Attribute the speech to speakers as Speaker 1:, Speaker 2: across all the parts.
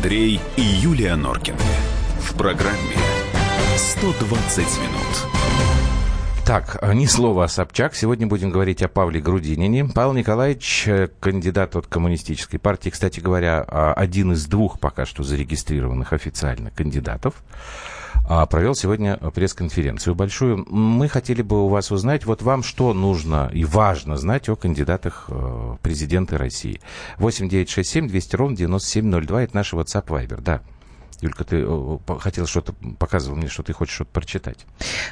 Speaker 1: Андрей и Юлия Норкины. В программе «120 минут».
Speaker 2: Так, ни слова о Собчак. Сегодня будем говорить о Павле Грудинине. Павел Николаевич, э, кандидат от коммунистической партии, кстати говоря, а, один из двух пока что зарегистрированных официально кандидатов, провел сегодня пресс-конференцию большую. Мы хотели бы у вас узнать, вот вам что нужно и важно знать о кандидатах э, президента России. 8 9 6 7 200 ровно 9702, это наш WhatsApp Viber, да. Юлька, ты хотела что-то, показывал мне, что ты хочешь что-то прочитать.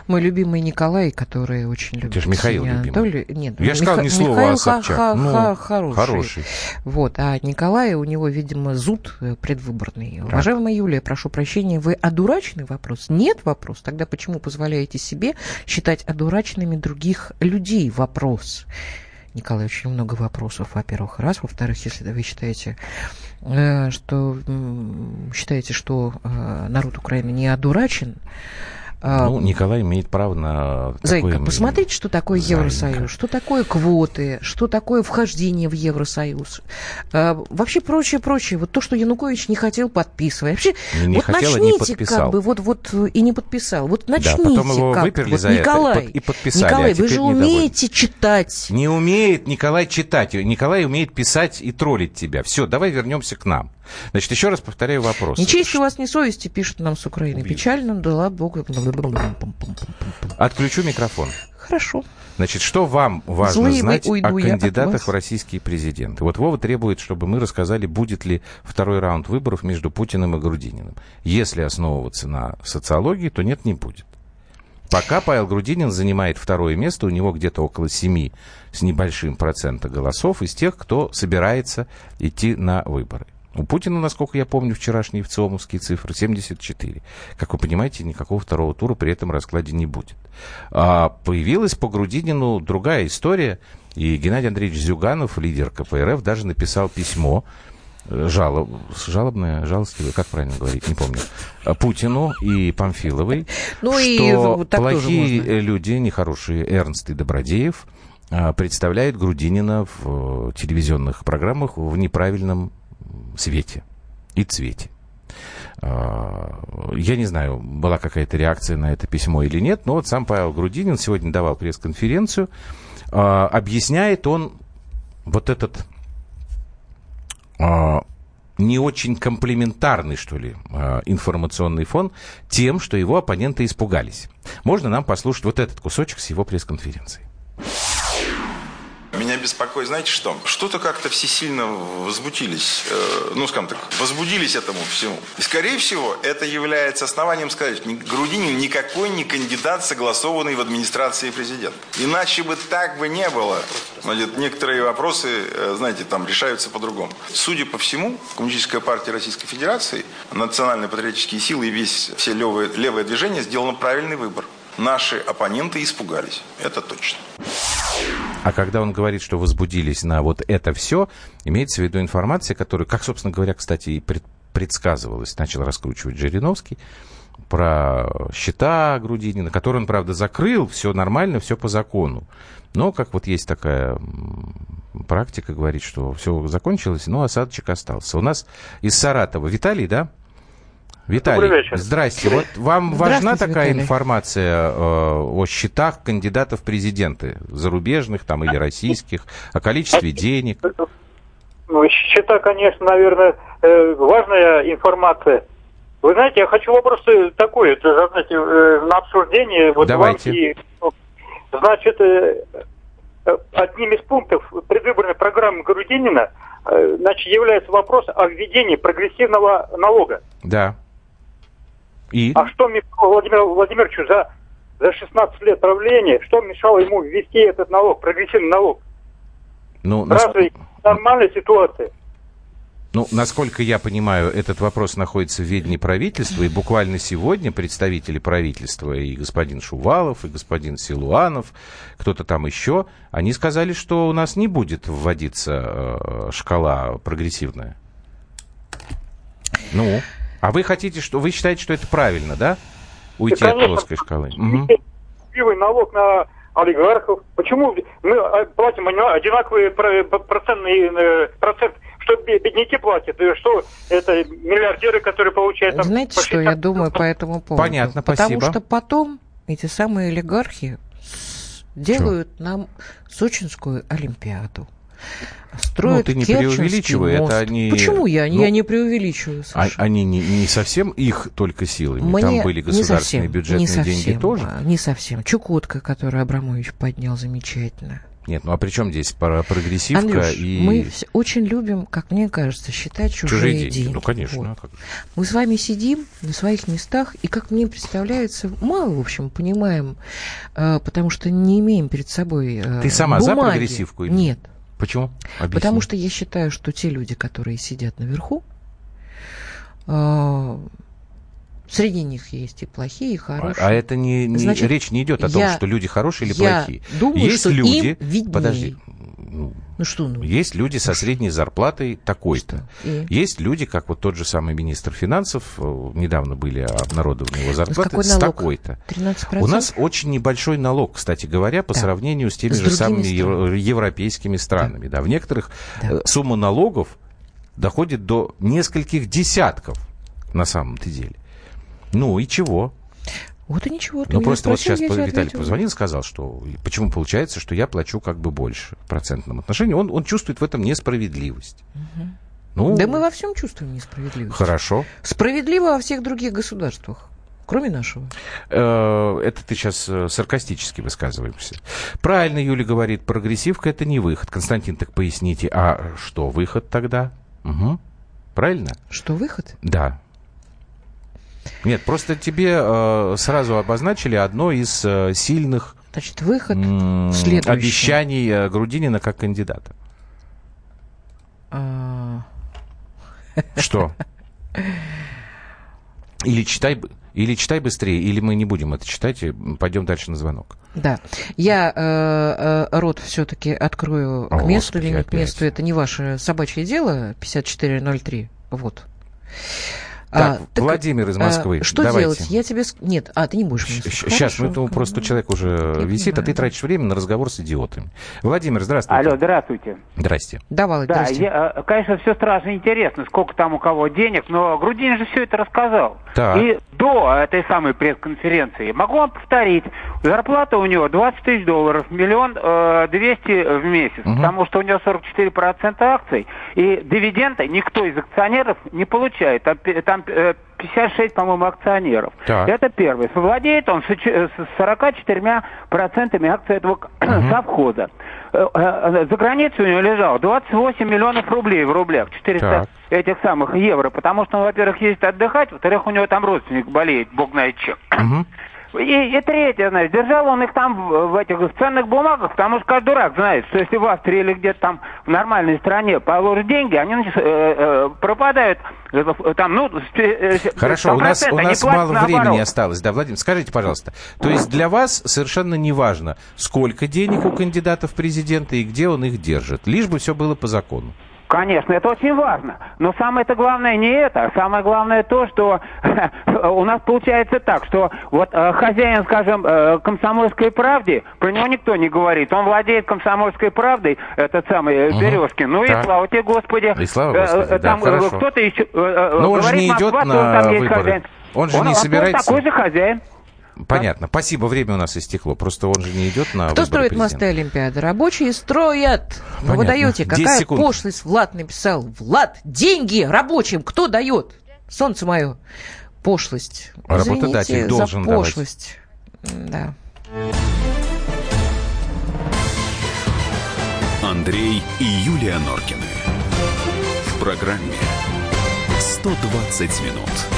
Speaker 3: Мой любимый Николай, который очень любит...
Speaker 2: Это же Михаил любимый.
Speaker 3: Нет,
Speaker 2: Я же сказал ни слова Михаил о Собчак. Ха-
Speaker 3: ну, ха- хороший. хороший. Вот, а Николай, у него, видимо, зуд э, предвыборный. Так. Уважаемая Юлия, прошу прощения, вы одураченный вопрос? Нет вопрос. Тогда почему позволяете себе считать одураченными других людей? Вопрос. Николай, очень много вопросов, во-первых, раз. Во-вторых, если вы считаете, э, что считаете, что э, народ Украины не одурачен,
Speaker 2: ну, Николай имеет право на
Speaker 3: Зайка, такое... посмотрите, что такое Зайка. Евросоюз, что такое квоты, что такое вхождение в Евросоюз. А, вообще прочее, прочее. Вот то, что Янукович не хотел подписывать. Вообще,
Speaker 2: не
Speaker 3: вот
Speaker 2: хотел,
Speaker 3: начните,
Speaker 2: не подписал.
Speaker 3: как бы, вот, вот и не подписал. Вот начните,
Speaker 2: да, потом его
Speaker 3: как
Speaker 2: выперли
Speaker 3: вот,
Speaker 2: за
Speaker 3: Николай,
Speaker 2: это и подписали,
Speaker 3: Николай,
Speaker 2: а
Speaker 3: вы же умеете
Speaker 2: недовольны.
Speaker 3: читать.
Speaker 2: Не умеет Николай читать. Николай умеет писать и троллить тебя. Все, давай вернемся к нам. Значит, еще раз повторяю вопрос.
Speaker 3: Ни чести у вас, ни совести, пишут нам с Украины. Печально, дала Богу.
Speaker 2: Отключу микрофон.
Speaker 3: Хорошо.
Speaker 2: Значит, что вам важно Злые знать о кандидатах в российские президенты? Вот Вова требует, чтобы мы рассказали, будет ли второй раунд выборов между Путиным и Грудининым. Если основываться на социологии, то нет, не будет. Пока Павел Грудинин занимает второе место, у него где-то около 7 с небольшим процента голосов из тех, кто собирается идти на выборы. У Путина, насколько я помню, вчерашние ВЦИОМовские цифры 74. Как вы понимаете, никакого второго тура при этом раскладе не будет. А появилась по Грудинину другая история, и Геннадий Андреевич Зюганов, лидер КПРФ, даже написал письмо, э, жалоб, жалобное, жалостливое, как правильно говорить, не помню, э, Путину и Памфиловой, ну, что и плохие люди, нехорошие, Эрнст и Добродеев, э, представляют Грудинина в телевизионных программах в неправильном свете и цвете. А, я не знаю, была какая-то реакция на это письмо или нет, но вот сам Павел Грудинин сегодня давал пресс-конференцию. А, объясняет он вот этот а, не очень комплементарный, что ли, информационный фон тем, что его оппоненты испугались. Можно нам послушать вот этот кусочек с его пресс-конференции.
Speaker 4: Меня беспокоит, знаете что? Что-то как-то все сильно возбудились, э, ну, скажем так, возбудились этому всему. И, скорее всего, это является основанием сказать, Грудинин никакой не кандидат, согласованный в администрации президента. Иначе бы так бы не было. Значит, некоторые вопросы, э, знаете, там решаются по-другому. Судя по всему, Коммунистическая партия Российской Федерации, национальные патриотические силы и весь, все левое, левое движение сделано правильный выбор. Наши оппоненты испугались. Это точно.
Speaker 2: А когда он говорит, что возбудились на вот это все, имеется в виду информация, которую, как, собственно говоря, кстати, и пред, предсказывалось, начал раскручивать Жириновский, про счета Грудинина, которые он, правда, закрыл, все нормально, все по закону. Но, как вот есть такая практика, говорит, что все закончилось, но осадочек остался. У нас из Саратова Виталий, да? Виталий, здрасте. Вот вам важна такая Виталий. информация э, о счетах кандидатов в президенты, зарубежных там или российских, о количестве денег?
Speaker 5: Ну, счета, конечно, наверное, э, важная информация. Вы знаете, я хочу вопрос такой задать э, на обсуждение. Вот
Speaker 2: Давайте. И,
Speaker 5: ну, значит, э, одним из пунктов предвыборной программы Грудинина э, значит, является вопрос о введении прогрессивного налога.
Speaker 2: Да.
Speaker 5: И? А что мешало Владимиру Владимировичу за, за 16 лет правления, что мешало ему ввести этот налог, прогрессивный налог?
Speaker 2: Ну,
Speaker 5: Разве нас... нормальная ситуация?
Speaker 2: Ну, насколько я понимаю, этот вопрос находится в ведении правительства, и буквально сегодня представители правительства, и господин Шувалов, и господин Силуанов, кто-то там еще, они сказали, что у нас не будет вводиться э, шкала прогрессивная. Ну? А вы хотите, что вы считаете, что это правильно, да? Уйти да, от плоской шкалы.
Speaker 5: Угу. налог на олигархов. Почему мы а, платим одинаковые процентные э, процент, что бедняки платят, что это миллиард миллиардеры, которые получают... Там,
Speaker 3: Знаете, что я думаю по этому поводу?
Speaker 2: Понятно, спасибо.
Speaker 3: Потому что потом эти самые олигархи делают Чё? нам Сочинскую Олимпиаду. Строят ну, ты не преувеличивай, мост. это они... Почему я? Ну, я не преувеличиваю,
Speaker 2: а Саша. Они не, не совсем их только силами. Мне Там были государственные совсем, бюджетные не совсем, деньги тоже.
Speaker 3: Не совсем. Чукотка, которую Абрамович поднял замечательно.
Speaker 2: Нет, ну а при чем здесь прогрессивка
Speaker 3: Андрюш,
Speaker 2: и...
Speaker 3: мы очень любим, как мне кажется, считать чужие, чужие деньги. деньги.
Speaker 2: Ну, конечно. Вот.
Speaker 3: Мы с вами сидим на своих местах, и, как мне представляется, мало, в общем, понимаем, э, потому что не имеем перед собой э,
Speaker 2: Ты сама
Speaker 3: бумаги.
Speaker 2: за прогрессивку? Или...
Speaker 3: Нет.
Speaker 2: Почему?
Speaker 3: Объясни. Потому что я считаю, что те люди, которые сидят наверху, э, Среди них есть и плохие, и хорошие.
Speaker 2: А, а это не, не Значит, речь не идет о том, что люди хорошие или
Speaker 3: я
Speaker 2: плохие.
Speaker 3: Думаю,
Speaker 2: есть
Speaker 3: что
Speaker 2: люди.
Speaker 3: Им виднее.
Speaker 2: Подожди.
Speaker 3: Ну, ну что, ну?
Speaker 2: Есть люди со средней зарплатой такой-то. Есть люди, как вот тот же самый министр финансов, э, недавно были обнародованы его зарплаты, с, с такой-то. 13%? У нас очень небольшой налог, кстати говоря, по да. сравнению с теми с же самыми странами. европейскими странами. Да. Да, в некоторых да. Э, сумма налогов доходит до нескольких десятков на самом-то деле. Ну и чего?
Speaker 3: Вот и ничего.
Speaker 2: ну, просто вот сейчас Виталий позвонил, сказал, что почему получается, что я плачу как бы больше в процентном отношении. Он, он чувствует в этом несправедливость.
Speaker 3: Угу. Ну, да мы во всем чувствуем несправедливость.
Speaker 2: Хорошо.
Speaker 3: Справедливо во всех других государствах. Кроме нашего.
Speaker 2: Э, это ты сейчас э, саркастически высказываешься. Правильно Юля говорит, прогрессивка это не выход. Константин, так поясните, а что выход тогда? Угу. Правильно?
Speaker 3: Что выход?
Speaker 2: Да. Нет, просто тебе э, сразу обозначили одно из э, сильных
Speaker 3: Значит, выход
Speaker 2: обещаний э, Грудинина как кандидата.
Speaker 3: А...
Speaker 2: Что? Или читай, или читай быстрее, или мы не будем это читать, и пойдем дальше на звонок.
Speaker 3: Да. Я э, э, рот все-таки открою О, к месту Господи, или не к месту. Это не ваше собачье дело, 5403. Вот.
Speaker 2: Так, а, так Владимир из а, Москвы.
Speaker 3: А, что
Speaker 2: Давайте.
Speaker 3: делать? Я тебе... Нет, а, ты не будешь
Speaker 2: мне Сейчас, ну, это просто человек уже Я висит, понимаю. а ты тратишь время на разговор с идиотами. Владимир, здравствуйте.
Speaker 6: Алло, здравствуйте.
Speaker 2: Здрасте.
Speaker 3: Давай,
Speaker 6: да, я, э, конечно, все страшно интересно, сколько там у кого денег, но Грудин же все это рассказал.
Speaker 2: Так.
Speaker 6: И до этой самой пресс-конференции, могу вам повторить, зарплата у него 20 тысяч долларов, миллион э, двести в месяц, угу. потому что у него 44% акций, и дивиденды никто из акционеров не получает. Там, там 56, по-моему, акционеров. Так. Это первое. Владеет он с 44% акций этого угу. совхоза. Э, э, за границей у него лежало 28 миллионов рублей в рублях, 400 так. этих самых евро, потому что он, во-первых, ездит отдыхать, во-вторых, у него там родственник болеет, бог знает чем. Угу. И, и третье, значит, держал он их там в, этих в ценных бумагах, потому что каждый дурак знает, что если в Австрии или где-то там в нормальной стране положат деньги, они значит, э, э, пропадают э, там, ну...
Speaker 2: Э, Хорошо, у нас, у нас мало наоборот. времени осталось. Да, Владимир, скажите, пожалуйста, то есть для вас совершенно не важно, сколько денег у кандидата в президенты и где он их держит, лишь бы все было по закону?
Speaker 6: Конечно, это очень важно. Но самое-то главное не это. Самое главное то, что у нас получается так, что вот э, хозяин, скажем, э, комсомольской правды, про него никто не говорит. Он владеет комсомольской правдой, этот самый э, угу. Березкин. Ну так. и слава тебе, Господи.
Speaker 2: И слава э, Господи, э,
Speaker 6: там
Speaker 2: да,
Speaker 6: кто-то еще э,
Speaker 2: Но он же не идет Москва, на там выборы. Хозяин. Он же
Speaker 6: он,
Speaker 2: не собирается...
Speaker 6: Он такой же хозяин.
Speaker 2: Понятно. Спасибо, время у нас истекло. Просто он же не идет на
Speaker 3: Кто строит президента. мосты Олимпиады? Рабочие строят. Ну, вы даете. Какая секунд. пошлость Влад написал? Влад, деньги рабочим кто дает? Солнце мое. Пошлость.
Speaker 2: Работодатель Извините должен
Speaker 3: за пошлость. Давать. Да.
Speaker 1: Андрей и Юлия Норкины. В программе 120 минут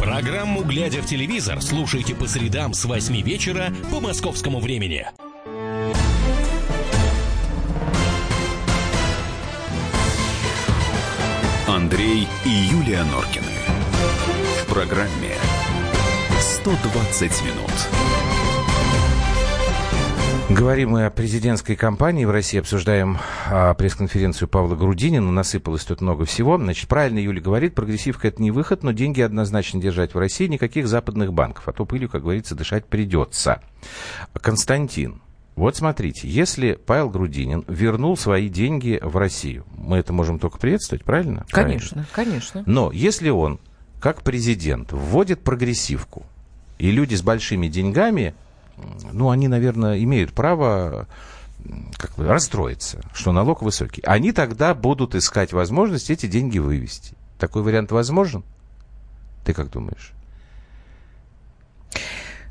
Speaker 7: Программу «Глядя в телевизор» слушайте по средам с 8 вечера по московскому времени.
Speaker 1: Андрей и Юлия Норкины. В программе 120 минут.
Speaker 2: Говорим мы о президентской кампании. В России обсуждаем а, пресс-конференцию Павла Грудинина. Насыпалось тут много всего. Значит, правильно Юля говорит, прогрессивка это не выход, но деньги однозначно держать в России. Никаких западных банков. А то пылью, как говорится, дышать придется. Константин. Вот смотрите, если Павел Грудинин вернул свои деньги в Россию, мы это можем только приветствовать, правильно?
Speaker 3: Конечно, правильно. конечно.
Speaker 2: Но если он, как президент, вводит прогрессивку, и люди с большими деньгами ну, они, наверное, имеют право как бы расстроиться, что налог высокий. Они тогда будут искать возможность эти деньги вывести. Такой вариант возможен? Ты как думаешь?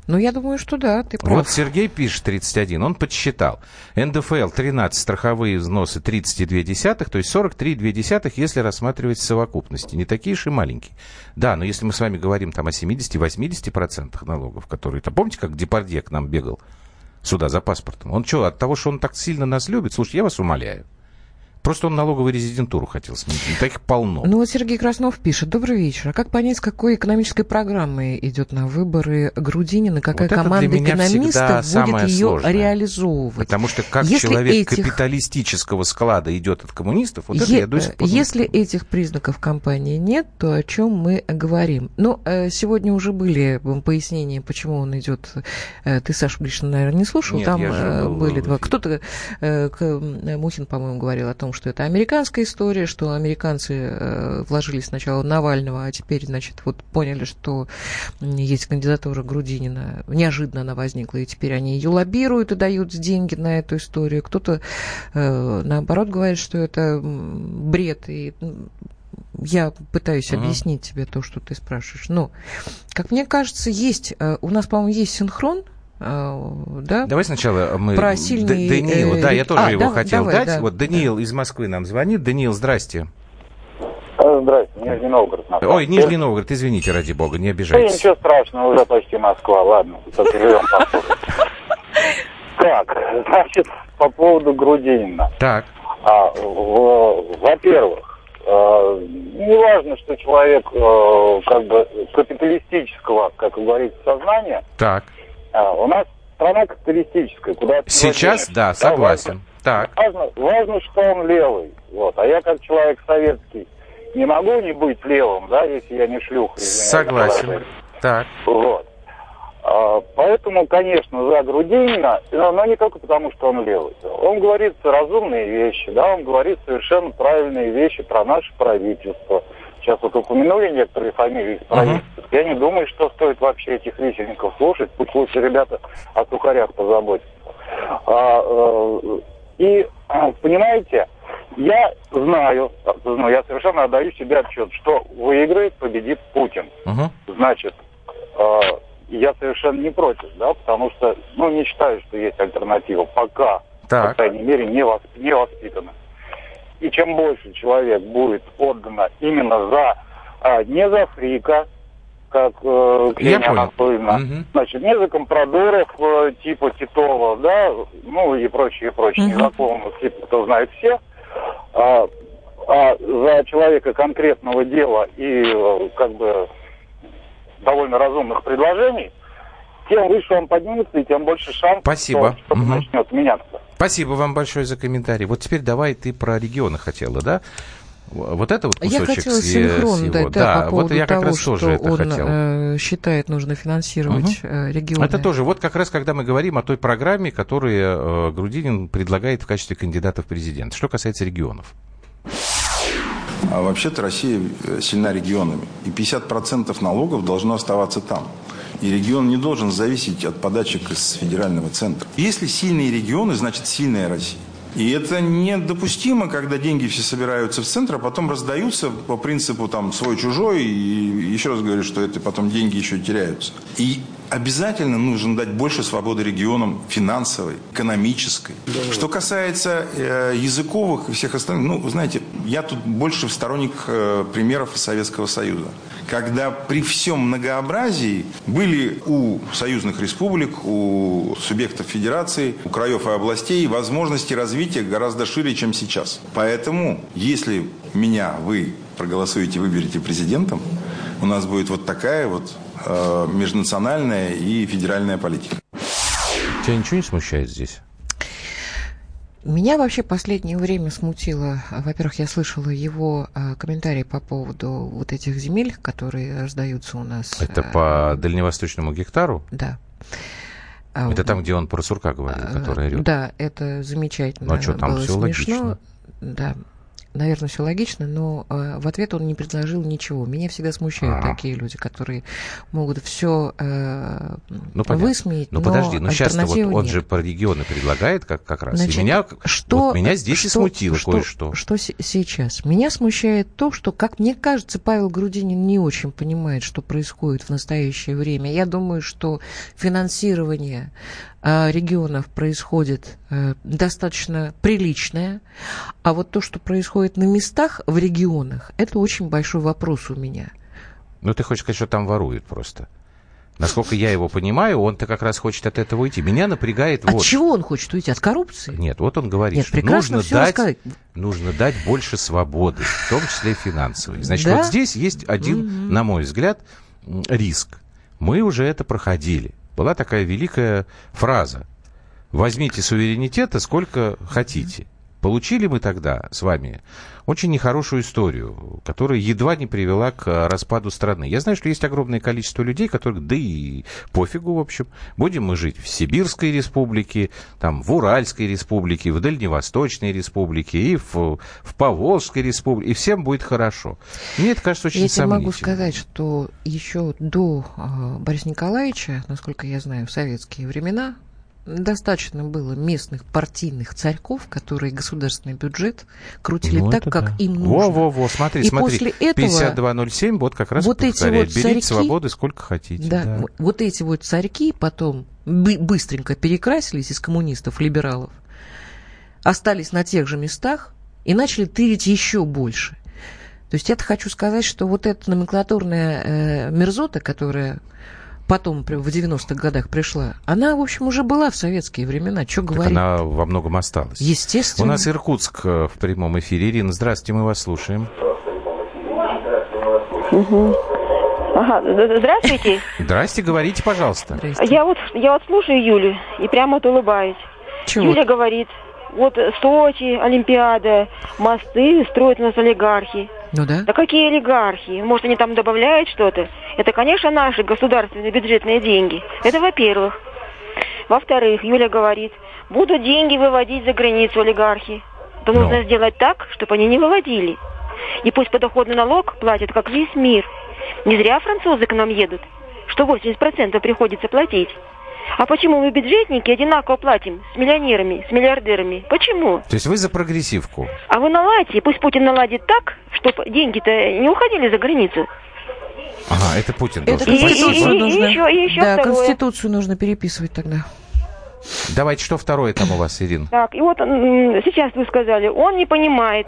Speaker 3: Ну, я думаю, что да, ты прав.
Speaker 2: Вот Сергей пишет, 31, он подсчитал. НДФЛ 13, страховые взносы 32,2, то есть 43,2, если рассматривать в совокупности. Не такие уж и маленькие. Да, но если мы с вами говорим там о 70-80% налогов, которые... -то, помните, как Депардье к нам бегал сюда за паспортом? Он что, от того, что он так сильно нас любит? Слушай, я вас умоляю. Просто он налоговую резидентуру хотел сменить. И таких полно.
Speaker 3: Ну вот Сергей Краснов пишет. Добрый вечер. А как понять, с какой экономической программой идет на выборы Грудинина? Какая вот команда экономистов будет ее сложное. реализовывать?
Speaker 2: Потому что как если человек этих... капиталистического склада идет от коммунистов, вот е- это я до сих
Speaker 3: пор... Если этих признаков компании нет, то о чем мы говорим? Ну, э, сегодня уже были пояснения, почему он идет. Э, ты, Саша, лично, наверное, не слушал.
Speaker 2: Нет,
Speaker 3: Там
Speaker 2: э,
Speaker 3: были два. Кто-то, Мухин, по-моему, говорил о том, что это американская история, что американцы э, вложили сначала Навального, а теперь, значит, вот поняли, что есть кандидатура Грудинина. Неожиданно она возникла, и теперь они ее лоббируют и дают деньги на эту историю. Кто-то, э, наоборот, говорит, что это бред, и я пытаюсь uh-huh. объяснить тебе то, что ты спрашиваешь. Но, как мне кажется, есть, э, у нас, по-моему, есть синхрон
Speaker 2: да? Давай сначала мы...
Speaker 3: Про сильный...
Speaker 2: Даниила, да, я тоже а, его да, хотел давай, дать. Да. Вот Даниил да. из Москвы нам звонит. Даниил, здрасте.
Speaker 8: А, здрасте, Нижний Новгород.
Speaker 2: Находится. Ой, Нижний Новгород, извините, ради бога, не обижайтесь.
Speaker 8: Да, ничего страшного, уже почти Москва, ладно, живем Так, значит, по поводу Грудинина.
Speaker 2: Так.
Speaker 8: А, во-первых, а, не важно, что человек а, как бы капиталистического, как говорится, сознания.
Speaker 2: Так.
Speaker 8: А, у нас страна капиталистическая, куда
Speaker 2: Сейчас, да, согласен.
Speaker 8: Да, важно, так. Важно, важно, что он левый. Вот. А я как человек советский не могу не быть левым, да, если я не шлюха.
Speaker 2: Согласен. Так.
Speaker 8: Вот. А, поэтому, конечно, за Грудинина, но, но не только потому, что он левый. Он говорит разумные вещи, да, он говорит совершенно правильные вещи про наше правительство. Сейчас вот упомянули некоторые фамилии из правительства. Uh-huh. Я не думаю, что стоит вообще этих висельников слушать. Пусть лучше ребята о сухарях позаботятся. А, э, и, понимаете, я знаю, ну, я совершенно отдаю себе отчет, что выиграет, победит Путин. Uh-huh. Значит, э, я совершенно не против, да, потому что, ну, не считаю, что есть альтернатива. Пока, так. по крайней мере, не, восп... не воспитана. И чем больше человек будет отдано именно за, а, не за фрика, как э, Ксения Анатольевна, угу. значит, не за компрадоров э, типа Титова, да, ну и прочее, и прочее, угу. незнакомых, типа, кто знает все, а, а за человека конкретного дела и э, как бы довольно разумных предложений, тем выше он поднимется, и тем больше шансов,
Speaker 2: Спасибо.
Speaker 8: что угу. начнет меняться.
Speaker 2: Спасибо вам большое за комментарий. Вот теперь давай ты про регионы хотела, да? Вот это вот
Speaker 3: кусочек я хотела синхрон
Speaker 2: с
Speaker 3: дать, да,
Speaker 2: да, по вот я как того, раз тоже это
Speaker 3: он
Speaker 2: хотел.
Speaker 3: Э, считает, нужно финансировать угу. э, регионы.
Speaker 2: Это тоже, вот как раз когда мы говорим о той программе, которую э, Грудинин предлагает в качестве кандидата в президент. Что касается регионов.
Speaker 4: А вообще-то Россия э, сильна регионами, и 50% налогов должно оставаться там. И регион не должен зависеть от подачек из федерального центра. Если сильные регионы, значит сильная Россия. И это недопустимо, когда деньги все собираются в центр, а потом раздаются по принципу там свой-чужой, и еще раз говорю, что это потом деньги еще теряются. И обязательно нужно дать больше свободы регионам финансовой, экономической. Да. Что касается э, языковых и всех остальных, ну, вы знаете, я тут больше сторонник э, примеров Советского Союза когда при всем многообразии были у союзных республик, у субъектов федерации, у краев и областей возможности развития гораздо шире, чем сейчас. Поэтому, если меня вы проголосуете, выберете президентом, у нас будет вот такая вот э, межнациональная и федеральная политика.
Speaker 2: Тебя ничего не смущает здесь?
Speaker 3: Меня вообще последнее время смутило, во-первых, я слышала его э, комментарии по поводу вот этих земель, которые раздаются у нас.
Speaker 2: Это э, по дальневосточному гектару?
Speaker 3: Да.
Speaker 2: Это там, где он про сурка говорил, который орет.
Speaker 3: Да, это замечательно. Ну а
Speaker 2: что, там
Speaker 3: было
Speaker 2: все
Speaker 3: смешно.
Speaker 2: логично.
Speaker 3: Да, наверное, все логично, но э, в ответ он не предложил ничего. Меня всегда смущают А-а-а. такие люди, которые могут все э, ну, высмеять.
Speaker 2: Ну, но подожди, ну сейчас вот он нет. же по региону предлагает как, как раз.
Speaker 3: Значит,
Speaker 2: и меня,
Speaker 3: что,
Speaker 2: вот меня здесь
Speaker 3: что,
Speaker 2: и смутило
Speaker 3: что,
Speaker 2: кое-что.
Speaker 3: Что, что сейчас? Меня смущает то, что, как мне кажется, Павел Грудинин не очень понимает, что происходит в настоящее время. Я думаю, что финансирование регионов происходит э, достаточно приличное, а вот то, что происходит на местах в регионах, это очень большой вопрос у меня.
Speaker 2: Ну, ты хочешь сказать, что там воруют просто? Насколько я его понимаю, он-то как раз хочет от этого уйти. Меня напрягает
Speaker 3: от
Speaker 2: вот...
Speaker 3: чего он хочет уйти? От коррупции?
Speaker 2: Нет, вот он говорит, Нет, что нужно дать, нужно дать больше свободы, в том числе финансовой. Значит, да? вот здесь есть один, угу. на мой взгляд, риск. Мы уже это проходили была такая великая фраза. Возьмите суверенитета сколько хотите. Получили мы тогда с вами очень нехорошую историю, которая едва не привела к распаду страны. Я знаю, что есть огромное количество людей, которых, да и пофигу, в общем, будем мы жить в Сибирской республике, там, в Уральской республике, в Дальневосточной республике и в, в Поволжской республике, и всем будет хорошо. Мне это кажется очень
Speaker 3: я
Speaker 2: сомнительно.
Speaker 3: Я могу сказать, что еще до э, Бориса Николаевича, насколько я знаю, в советские времена, достаточно было местных партийных царьков, которые государственный бюджет крутили ну, так, как да. им нужно.
Speaker 2: Во-во-во, смотри,
Speaker 3: и
Speaker 2: смотри.
Speaker 3: После этого
Speaker 2: 5207, вот как раз
Speaker 3: вот эти вот
Speaker 2: Берите
Speaker 3: царьки,
Speaker 2: свободы сколько хотите.
Speaker 3: Да, да, вот эти вот царьки потом быстренько перекрасились из коммунистов, либералов, остались на тех же местах и начали тырить еще больше. То есть я хочу сказать, что вот эта номенклатурная э, мерзота, которая потом в 90-х годах пришла, она, в общем, уже была в советские времена. Что говорить?
Speaker 2: Она во многом осталась.
Speaker 3: Естественно.
Speaker 2: У нас Иркутск э, в прямом эфире. Ирина, здравствуйте, мы вас слушаем.
Speaker 9: Угу. Ага, здравствуйте.
Speaker 2: Здрасте, говорите, пожалуйста.
Speaker 9: Я вот, я вот слушаю Юлю и прямо вот улыбаюсь.
Speaker 3: Чего?
Speaker 9: Юля говорит, вот Сочи, Олимпиада, мосты строят у нас олигархи.
Speaker 3: Ну да.
Speaker 9: Да какие олигархи? Может, они там добавляют что-то? Это, конечно, наши государственные бюджетные деньги. Это во-первых. Во-вторых, Юля говорит, будут деньги выводить за границу олигархи. То Но. нужно сделать так, чтобы они не выводили. И пусть подоходный налог платят, как весь мир. Не зря французы к нам едут, что 80% приходится платить. А почему мы, бюджетники, одинаково платим с миллионерами, с миллиардерами? Почему?
Speaker 2: То есть вы за прогрессивку?
Speaker 9: А вы наладьте, пусть Путин наладит так, чтобы деньги-то не уходили за границу.
Speaker 2: Ага, это Путин
Speaker 3: это
Speaker 2: должен.
Speaker 3: Конституцию
Speaker 9: и, и,
Speaker 3: нужно,
Speaker 9: и еще, и еще
Speaker 3: да,
Speaker 9: второе.
Speaker 3: Конституцию нужно переписывать тогда.
Speaker 2: Давайте, что второе там у вас, Ирина?
Speaker 9: Так, и вот сейчас вы сказали, он не понимает.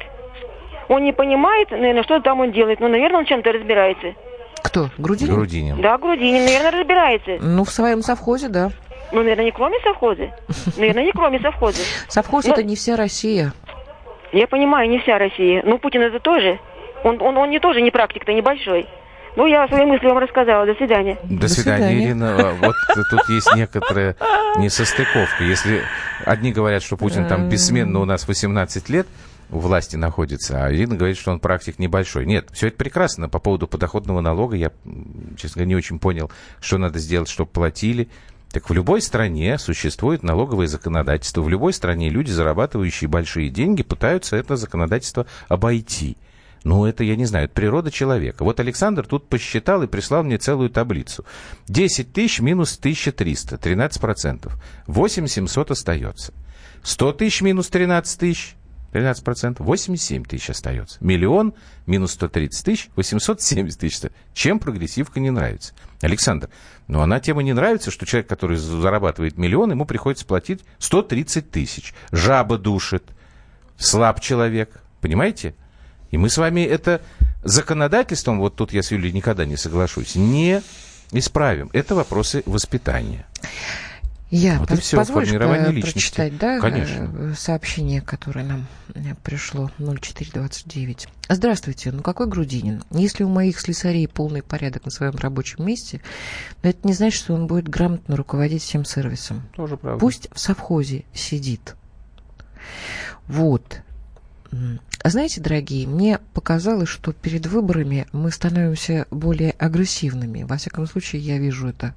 Speaker 9: Он не понимает, наверное, что там он делает. Но, наверное, он чем-то разбирается.
Speaker 3: Кто? Грудинин?
Speaker 2: Грудинин.
Speaker 9: Да, Грудинин, наверное, разбирается.
Speaker 3: Ну, в своем совхозе, да.
Speaker 9: Ну, наверное, не кроме совхоза. Наверное, не кроме совхоза.
Speaker 3: Совхоз Но... это не вся Россия.
Speaker 9: Я понимаю, не вся Россия. Но Путин это тоже. Он, он, он не тоже не практик-то небольшой. Ну, я свои мысли вам рассказала. До свидания.
Speaker 2: До, До свидания, свидания, Ирина. А, вот тут есть некоторая несостыковка. Если одни говорят, что Путин там бессменно у нас 18 лет, у власти находится, а Ирина говорит, что он практик небольшой. Нет, все это прекрасно. По поводу подоходного налога я, честно говоря, не очень понял, что надо сделать, чтобы платили. Так в любой стране существует налоговое законодательство. В любой стране люди, зарабатывающие большие деньги, пытаются это законодательство обойти. Ну, это, я не знаю, это природа человека. Вот Александр тут посчитал и прислал мне целую таблицу. 10 тысяч минус 1300, 13 процентов. 8 700 остается. 100 тысяч минус 13 тысяч, 13%, 87 тысяч остается. Миллион минус 130 тысяч, 870 тысяч. Чем прогрессивка не нравится? Александр, ну она тема не нравится, что человек, который зарабатывает миллион, ему приходится платить 130 тысяч. Жаба душит, слаб человек, понимаете? И мы с вами это законодательством, вот тут я с Юлией никогда не соглашусь, не исправим. Это вопросы воспитания.
Speaker 3: Я вот и все, формирование личности. прочитать, да, Конечно. Э, сообщение, которое нам э, пришло 0429. Здравствуйте, ну какой Грудинин? Если у моих слесарей полный порядок на своем рабочем месте, но это не значит, что он будет грамотно руководить всем сервисом.
Speaker 2: Тоже правда.
Speaker 3: Пусть в совхозе сидит. Вот. А знаете, дорогие, мне показалось, что перед выборами мы становимся более агрессивными. Во всяком случае, я вижу это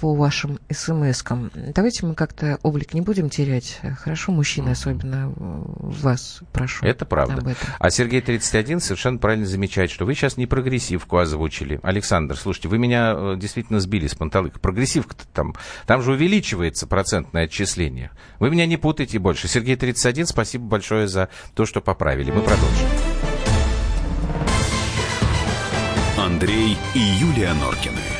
Speaker 3: по вашим смс-кам. Давайте мы как-то облик не будем терять. Хорошо, мужчины, особенно вас прошу.
Speaker 2: Это правда. А Сергей 31 совершенно правильно замечает, что вы сейчас не прогрессивку озвучили. Александр, слушайте, вы меня э, действительно сбили с панталыка. Прогрессивка-то там, там же увеличивается процентное отчисление. Вы меня не путайте больше. Сергей 31, спасибо большое за то, что поправили. Мы продолжим.
Speaker 1: Андрей и Юлия Норкины